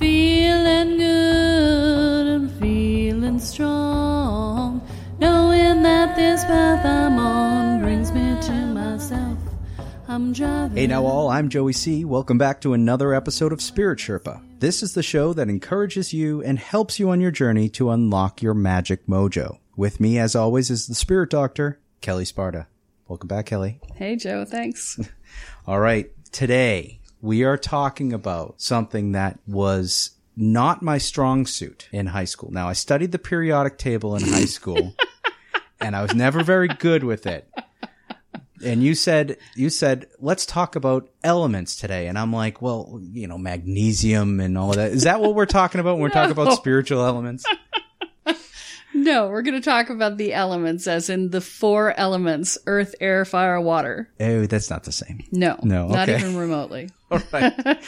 feeling good and feeling strong, knowing that this path I'm on brings me to myself. I'm driving. Hey now all, I'm Joey C. Welcome back to another episode of Spirit Sherpa. This is the show that encourages you and helps you on your journey to unlock your magic mojo. With me, as always, is the Spirit Doctor, Kelle Sparta. Welcome back, Kelle. Hey, Joe. Thanks. All right, today we are talking about something that was not my strong suit in high school. Now, I studied the periodic table in high school, and I was never very good with it. And you said, you said, let's talk about elements today. And I'm like, well, you know, magnesium and all of that. Is that what we're talking about when we're talking about spiritual elements? no, we're going to talk about the elements as in the four elements earth, air, fire, water. Oh, that's not the same. No. No, Not okay. even remotely. All right.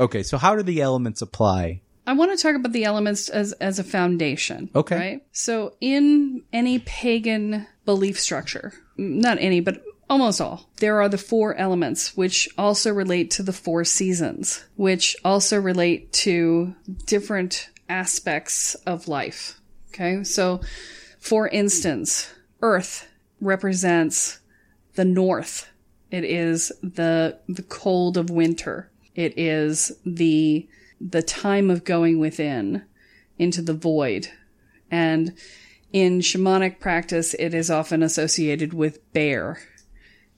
okay. So how do the elements apply? I want to talk about the elements as as a foundation. Okay. Right. So in any pagan belief structure, not any, but almost all, there are the four elements, which also relate to the four seasons, which also relate to different aspects of life. Okay. So, for instance, Earth represents the north. It is the the cold of winter. It is the the time of going within into the void. And in shamanic practice, it is often associated with bear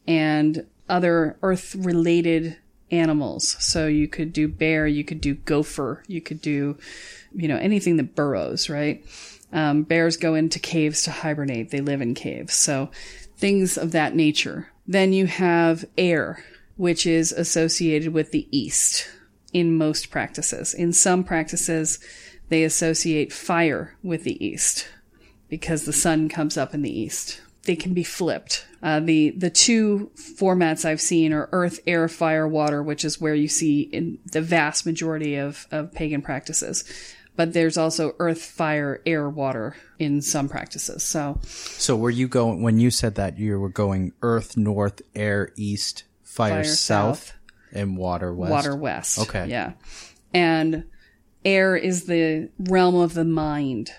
and other earth related animals. So you could do bear, you could do gopher, you could do, you know, anything that burrows, right? Um, bears go into caves to hibernate. They live in caves. So things of that nature. Then you have air, which is associated with the east in most practices. In some practices, they associate fire with the east because the sun comes up in the east. They can be flipped. Uh, the the two formats I've seen are earth, air, fire, water, which is where you see in the vast majority of, of pagan practices. But there's also earth, fire, air, water in some practices. So So were you going when you said that you were going earth north, air east, fire, Fire south, south. and water west? water west. Okay. Yeah. And air is the realm of the mind.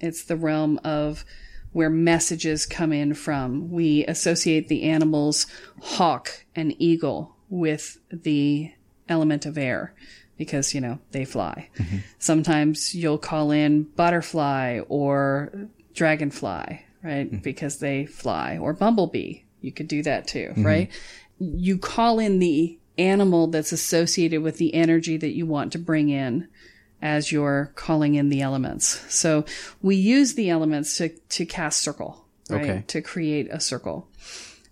It's the realm of where messages come in from. We associate the animals hawk and eagle with the element of air because, you know, they fly. Mm-hmm. Sometimes you'll call in butterfly or dragonfly, right? Mm-hmm. Because they fly or bumblebee. You could do that too, mm-hmm. right? You call in the animal that's associated with the energy that you want to bring in as you're calling in the elements. So we use the elements to, to cast circle, right? Okay. To create a circle.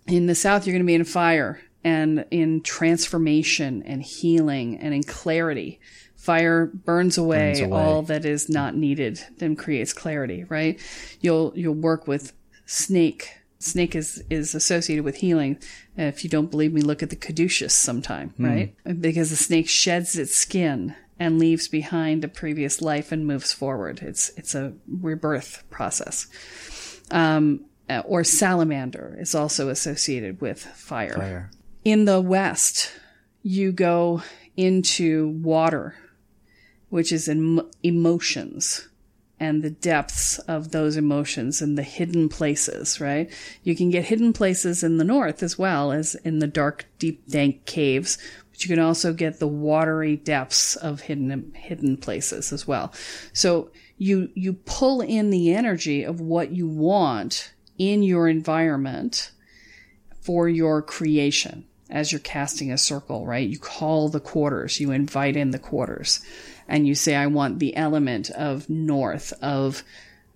In the south, you're going to be in fire and in transformation and healing and in clarity. Fire burns away, Burns away. all that is not needed, then creates clarity, right? You'll you'll work with snake. Snake is is associated with healing. If you don't believe me, look at the caduceus sometime, right? Because the snake sheds its skin and leaves behind a previous life and moves forward. It's it's a rebirth process. Um, or salamander is also associated with fire. Fire. In the West, you go into water, which is em- emotions and the depths of those emotions and the hidden places, right? You can get hidden places in the North as well as in the dark, deep, dank caves, but you can also get the watery depths of hidden, hidden places as well. So you, you pull in the energy of what you want in your environment for your creation as you're casting a circle, right? You call the quarters, you invite in the quarters, and you say, I want the element of north, of,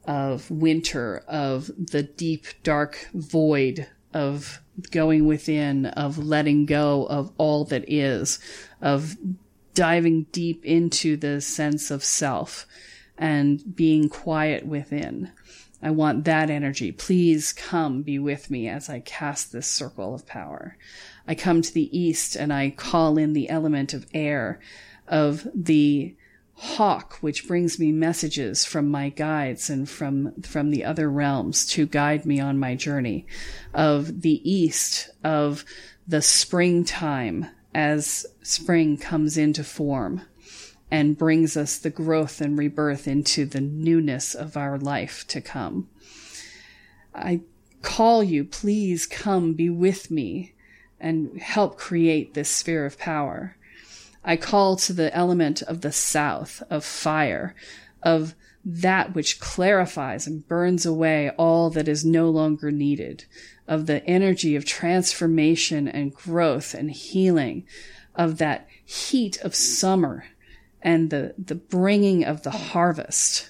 of winter, of the deep, dark void, of going within, of letting go of all that is, of diving deep into the sense of self and being quiet within. I want that energy. Please come be with me as I cast this circle of power. I come to the east and I call in the element of air, of the hawk, which brings me messages from my guides and from, from the other realms to guide me on my journey, of the east, of the springtime as spring comes into form and brings us the growth and rebirth into the newness of our life to come. I call you, please come be with me and help create this sphere of power. I call to the element of the south, of fire, of that which clarifies and burns away all that is no longer needed, of the energy of transformation and growth and healing, of that heat of summer and the, the bringing of the harvest.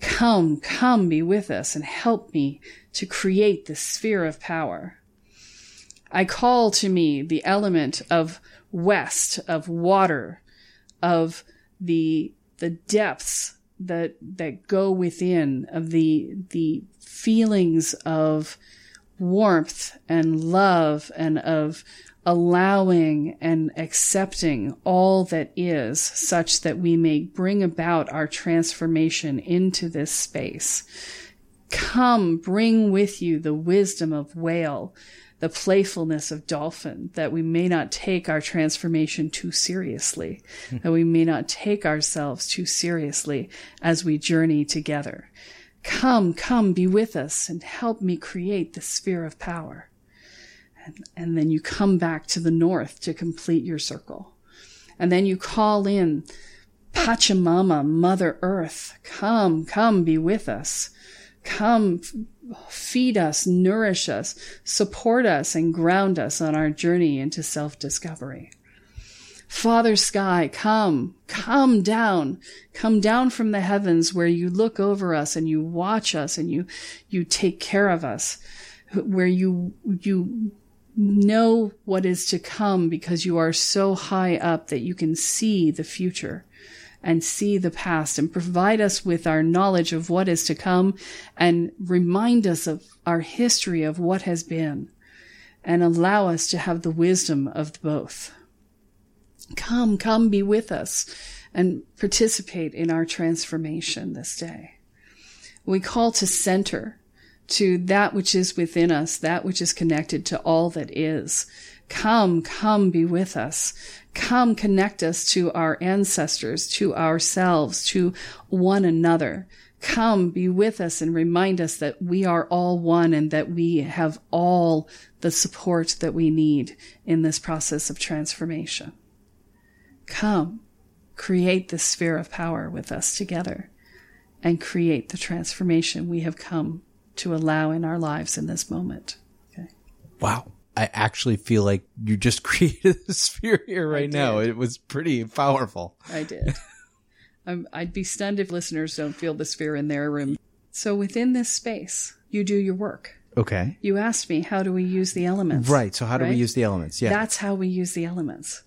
Come, come be with us and help me to create this sphere of power. I call to me the element of west, of water, of the, the depths that, that go within, of the, the feelings of warmth and love and of allowing and accepting all that is such that we may bring about our transformation into this space. Come, bring with you the wisdom of whale, the playfulness of dolphin, that we may not take our transformation too seriously, hmm. that we may not take ourselves too seriously as we journey together. Come, come, be with us and help me create the sphere of power. And, and then you come back to the north to complete your circle. And then you call in Pachamama, Mother Earth. Come, come, be with us. Come, feed us, nourish us, support us, and ground us on our journey into self discovery. Father Sky, come, come down, come down from the heavens where you look over us and you watch us and you, you take care of us, where you, you know what is to come because you are so high up that you can see the future and see the past and provide us with our knowledge of what is to come and remind us of our history of what has been and allow us to have the wisdom of both. Come, come be with us and participate in our transformation this day. We call to center, to that which is within us, that which is connected to all that is. Come, come be with us. Come connect us to our ancestors, to ourselves, to one another. Come be with us and remind us that we are all one and that we have all the support that we need in this process of transformation. Come, create the sphere of power with us together and create the transformation we have come to allow in our lives in this moment. Okay. Wow. I actually feel like you just created a sphere here right now. It was pretty powerful. I did. I'm, I'd be stunned if listeners don't feel the sphere in their room. So within this space, you do your work. Okay. You asked me, how do we use the elements? Right. So how do we use the elements? Yeah. That's how we use the elements.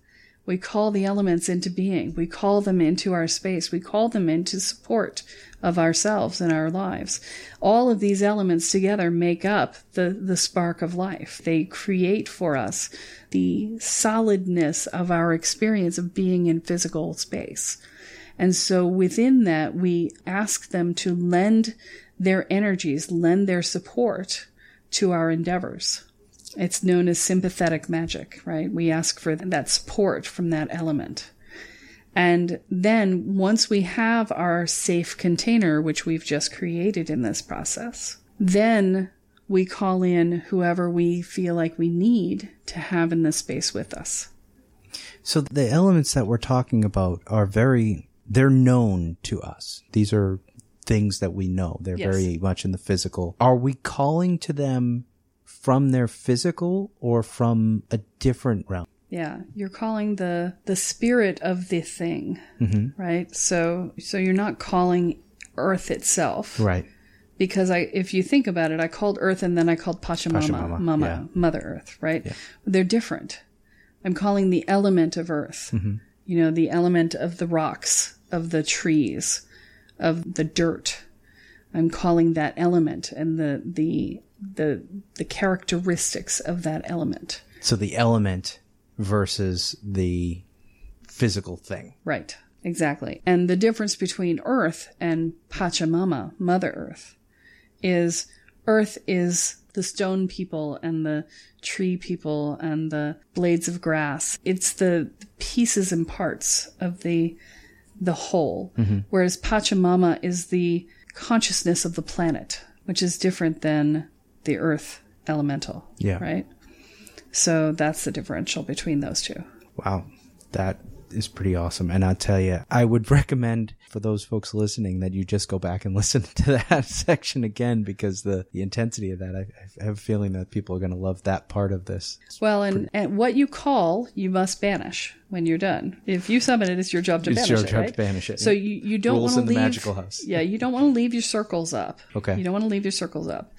We call the elements into being. We call them into our space. We call them into support of ourselves and our lives. All of these elements together make up the, the spark of life. They create for us the solidness of our experience of being in physical space. And so within that, we ask them to lend their energies, lend their support to our endeavors. It's known as sympathetic magic, right? We ask for that support from that element. And then once we have our safe container, which we've just created in this process, then we call in whoever we feel like we need to have in this space with us. So the elements that we're talking about are very, they're known to us. These are things that we know. They're Yes. very much in the physical. Are we calling to them from their physical or from a different realm? Yeah, you're calling the the spirit of the thing, right? So so you're not calling Earth itself, Right. because I if you think about it, I called Earth and then I called Pachamama, Pachamama, Mama, yeah. Mother Earth, right? They're different. I'm calling the element of Earth, Mm-hmm. you know, the element of the rocks, of the trees, of the dirt. I'm calling that element and the the the the characteristics of that element. So the element versus the physical thing. Right, exactly. And the difference between Earth and Pachamama, Mother Earth, is Earth is the stone people and the tree people and the blades of grass. It's the pieces and parts of the the whole. Mm-hmm. Whereas Pachamama is the consciousness of the planet, which is different than the earth elemental. Yeah. Right? So that's the differential between those two. Wow. That is pretty awesome. And I'll tell you, I would recommend for those folks listening that you just go back and listen to that section again because the, the intensity of that, I, I have a feeling that people are going to love that part of this. Well, and, and what you call, you must banish when you're done. If you summon it, it's your job to It's banish your it. job to banish it, So you, you don't Rules want in to the leave magical house. Yeah, you don't want to leave your circles up. Okay. You don't want to leave your circles up.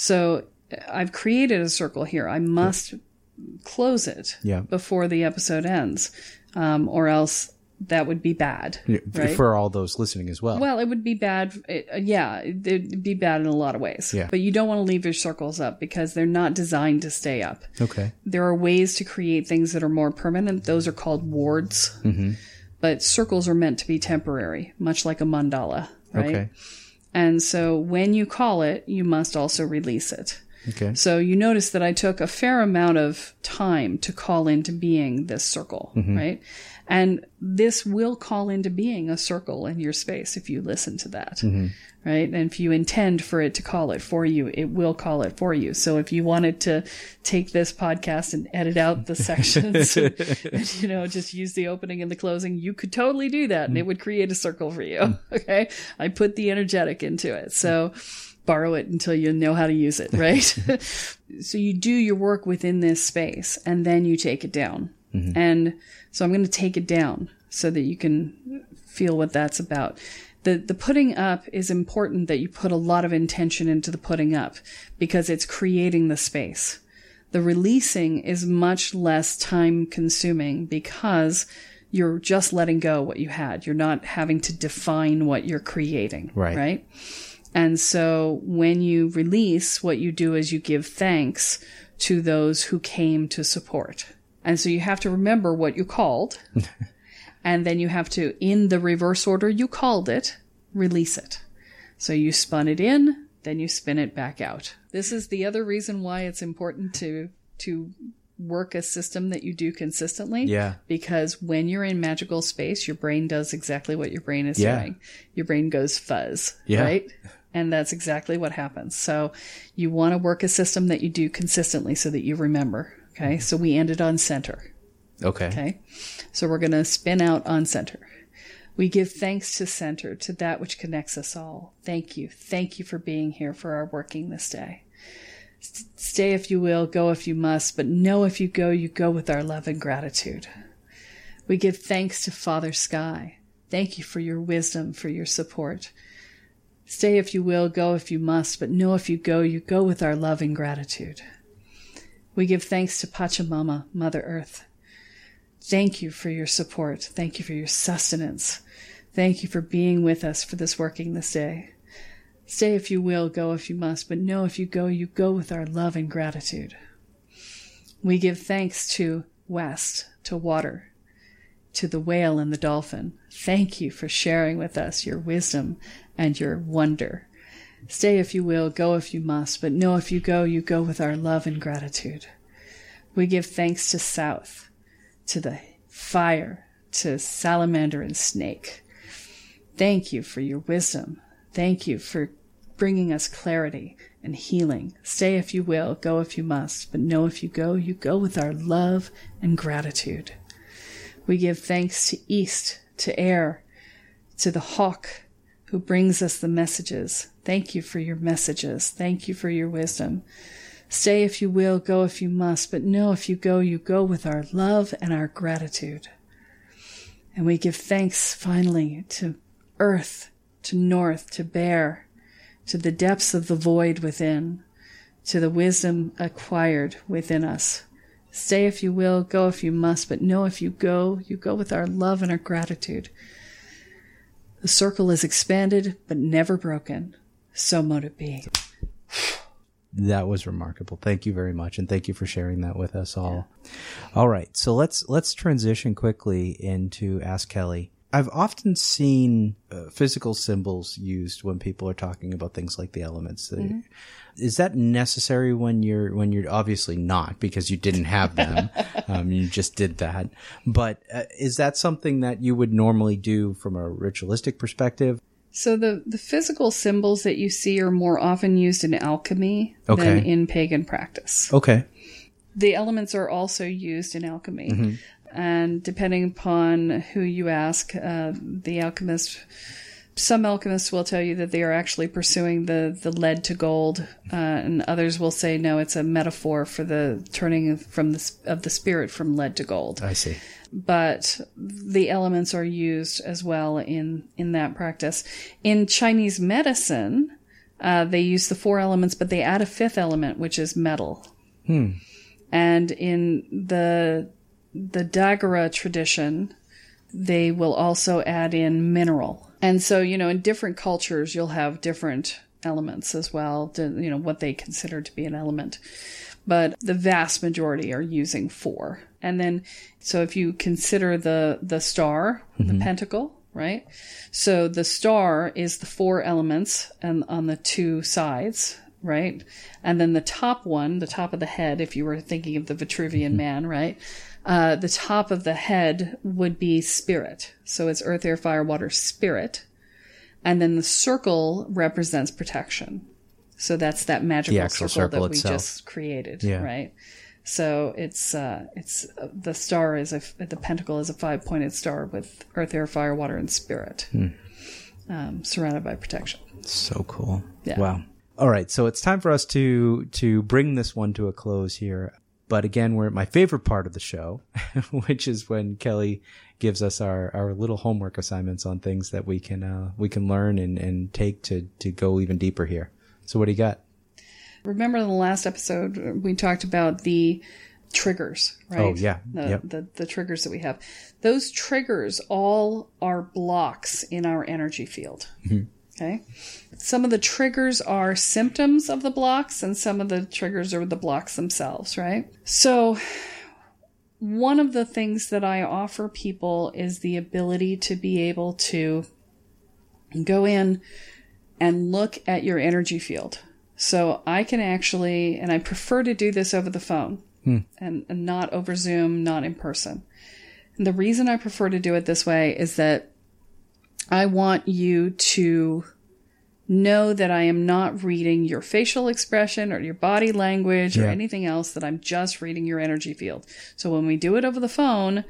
So I've created a circle here. I must close it Yeah. before the episode ends, um, or else that would be bad. Right? For all those listening as well. Well, it would be bad. It, uh, yeah, it- it'd be bad in a lot of ways. Yeah. But you don't want to leave your circles up because they're not designed to stay up. okay. There are ways to create things that are more permanent. Those are called wards. Mm-hmm. But circles are meant to be temporary, much like a mandala, right? Okay. And so when you call it, you must also release it. Okay. So you notice that I took a fair amount of time to call into being this circle, Mm-hmm. right? And this will call into being a circle in your space if you listen to that, Mm-hmm. right? And if you intend for it to call it for you, it will call it for you. So if you wanted to take this podcast and edit out the sections, and, you know, just use the opening and the closing, you could totally do that and it would create a circle for you. Okay. I put the energetic into it. So, borrow it until you know how to use it, right? so you do your work within this space and then you take it down. Mm-hmm. And so I'm going to take it down so that you can feel what that's about. The the putting up is important that you put a lot of intention into the putting up because it's creating the space. The releasing is much less time consuming because you're just letting go what you had. You're not having to define what you're creating. Right. Right. And so when you release, what you do is you give thanks to those who came to support. And so you have to remember what you called. and then you have to, in the reverse order you called it, release it. So you spun it in, then you spin it back out. This is the other reason why it's important to, to work a system that you do consistently. Yeah. Because when you're in magical space, your brain does exactly what your brain is Yeah. doing. Your brain goes fuzz. Yeah. Right? And that's exactly what happens. So you want to work a system that you do consistently so that you remember. Okay. Mm-hmm. So we ended on center. Okay. Okay. So we're going to spin out on center. We give thanks to center, to that which connects us all. Thank you. Thank you for being here for our working this day. S- Stay if you will, go if you must, but know if you go, you go with our love and gratitude. We give thanks to Father Sky. Thank you for your wisdom, for your support. Stay if you will, go if you must, but know if you go, you go with our love and gratitude. We give thanks to Pachamama, Mother Earth. Thank you for your support. Thank you for your sustenance. Thank you for being with us for this working this day. Stay if you will, go if you must, but know if you go, you go with our love and gratitude. We give thanks to West, to water, to the whale and the dolphin. Thank you for sharing with us your wisdom and your wonder. Stay if you will, go if you must, but know if you go, you go with our love and gratitude. We give thanks to South, to the fire, to salamander and snake. Thank you for your wisdom. Thank you for bringing us clarity and healing. Stay if you will, go if you must, but know if you go, you go with our love and gratitude. We give thanks to East, to Air, to the Hawk who brings us the messages. Thank you for your messages. Thank you for your wisdom. Stay if you will, go if you must, but know if you go, you go with our love and our gratitude. And we give thanks finally to Earth, to North, to Bear, to the depths of the void within, to the wisdom acquired within us. Stay if you will, go if you must, but know if you go, you go with our love and our gratitude. The circle is expanded, but never broken. So mote it be. That was remarkable. Thank you very much, and thank you for sharing that with us all. All right, so let's let's transition quickly into Ask Kelle. I've often seen uh, physical symbols used when people are talking about things like the elements. Is that necessary when you're when you're obviously not because you didn't have them, um, you just did that. But uh, is that something that you would normally do from a ritualistic perspective? So the, the physical symbols that you see are more often used in alchemy Okay. than in pagan practice. Okay. The elements are also used in alchemy. And depending upon who you ask, uh, the alchemist, some alchemists will tell you that they are actually pursuing the, the lead to gold, uh, and others will say no, it's a metaphor for the turning from the of the spirit from lead to gold I see. but the elements are used as well in in that practice. In Chinese medicine, uh, they use the four elements, but they add a fifth element, which is metal. Hmm. And in the the Dagara tradition, they will also add in mineral. And so, you know, in different cultures, you'll have different elements as well, to, you know, what they consider to be an element. But the vast majority are using four. And then, so if you consider the, the star, the mm-hmm. pentacle, right? So the star is the four elements and on the two sides, right? And then the top one, the top of the head, if you were thinking of the Vitruvian man, right? Uh, the top of the head would be spirit. So it's earth, air, fire, water, spirit. And then the circle represents protection. So that's that magical circle, circle that we just created, Yeah. right? So it's uh, it's uh, the star is a the pentacle is a five pointed star with earth, air, fire, water, and spirit, Hmm. um, surrounded by protection. So cool. Yeah. Wow. All right, so it's time for us to to bring this one to a close here. But again, we're at my favorite part of the show, which is when Kelle gives us our, our little homework assignments on things that we can uh, we can learn and, and take to to go even deeper here. So what do you got? Remember in the last episode we talked about the triggers, right? Oh, yeah. the, Yep. the the triggers that we have. Those triggers all are blocks in our energy field. Okay. Some of the triggers are symptoms of the blocks, and some of the triggers are the blocks themselves, right? So, one of the things that I offer people is the ability to be able to go in and look at your energy field. So I can actually, and I prefer to do this over the phone hmm. and, and not over Zoom, not in person. And the reason I prefer to do it this way is that I want you to know that I am not reading your facial expression or your body language or anything else, that I'm just reading your energy field. So when we do it over the phone,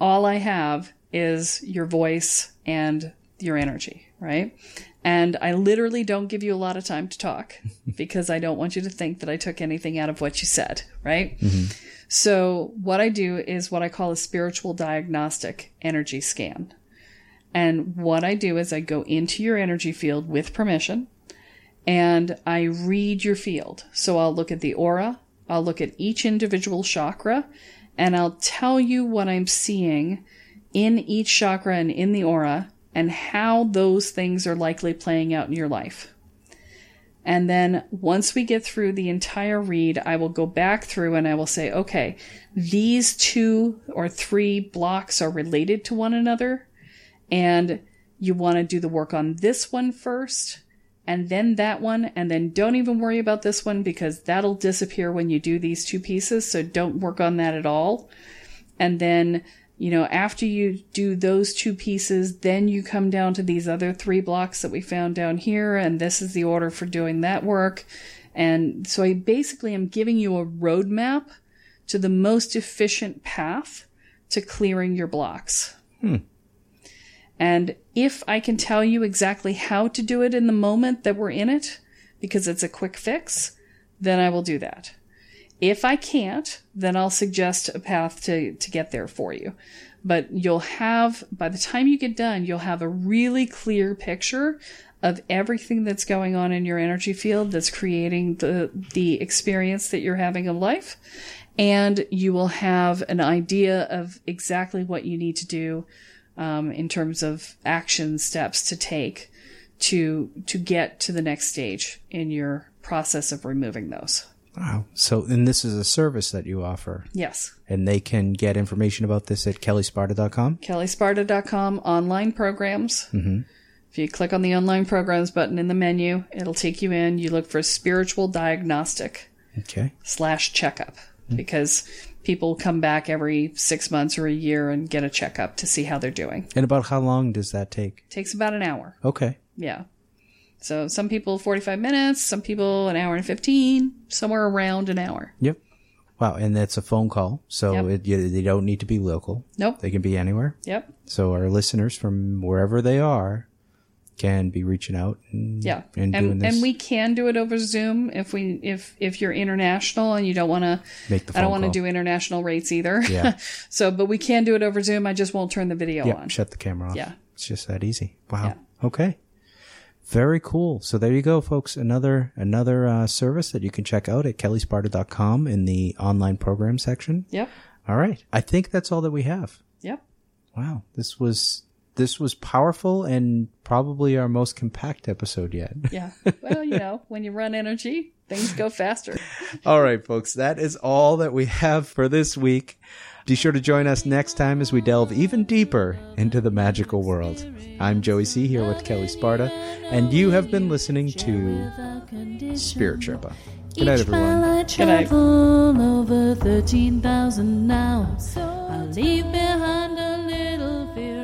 all I have is your voice and your energy, right? And I literally don't give you a lot of time to talk because I don't want you to think that I took anything out of what you said, right? Mm-hmm. So what I do is what I call a spiritual diagnostic energy scan. And what I do is I go into your energy field with permission and I read your field. So I'll look at the aura, I'll look at each individual chakra, and I'll tell you what I'm seeing in each chakra and in the aura and how those things are likely playing out in your life. And then once we get through the entire read, I will go back through and I will say, okay, these two or three blocks are related to one another. And you want to do the work on this one first and then that one. And then don't even worry about this one because that'll disappear when you do these two pieces. So don't work on that at all. And then you know, after you do those two pieces, then you come down to these other three blocks that we found down here, and this is the order for doing that work. And so I basically am giving you a roadmap to the most efficient path to clearing your blocks. Hmm. And if I can tell you exactly how to do it in the moment that we're in it, because it's a quick fix, then I will do that. If I can't, then I'll suggest a path to, to get there for you. But you'll have, by the time you get done, you'll have a really clear picture of everything that's going on in your energy field that's creating the, the experience that you're having of life. And you will have an idea of exactly what you need to do um, in terms of action steps to take to to get to the next stage in your process of removing those. Wow. So, and this is a service that you offer. Yes. And they can get information about this at kellesparta.com? kellesparta.com, online programs. Mm-hmm. If you click on the online programs button in the menu, it'll take you in. You look for spiritual diagnostic Okay. slash checkup because people come back every six months or a year and get a checkup to see how they're doing. And about how long does that take? takes about an hour. Okay. Yeah. So some people 45 minutes, some people an hour and 15, somewhere around an hour. Yep. Wow. And that's a phone call. So Yep. it, you, they don't need to be local. Nope. They can be anywhere. Yep. So our listeners from wherever they are can be reaching out and, Yeah. and, And doing this. and we can do it over Zoom if we if if you're international and you don't want to Make the I don't want to do international rates either. Yeah. so, but we can do it over Zoom. I just won't turn the video yeah, on. shut the camera off. Yeah. It's just that easy. Wow. Yeah. Okay. Very cool. So there you go, folks. Another another uh, service that you can check out at kellesparta.com in the online program section. Yep. All right. I think that's all that we have. Yep. Wow. This was this was powerful and probably our most compact episode yet. Yeah. well, you know, when you run energy, things go faster. all right, folks. That is all that we have for this week. Be sure to join us next time as we delve even deeper into the magical world. I'm Joey C here with Kelle Sparta, and you have been listening to Spirit Sherpa. Good night, everyone. I Good night. travel over 13,000 now. I'll leave behind a little fear.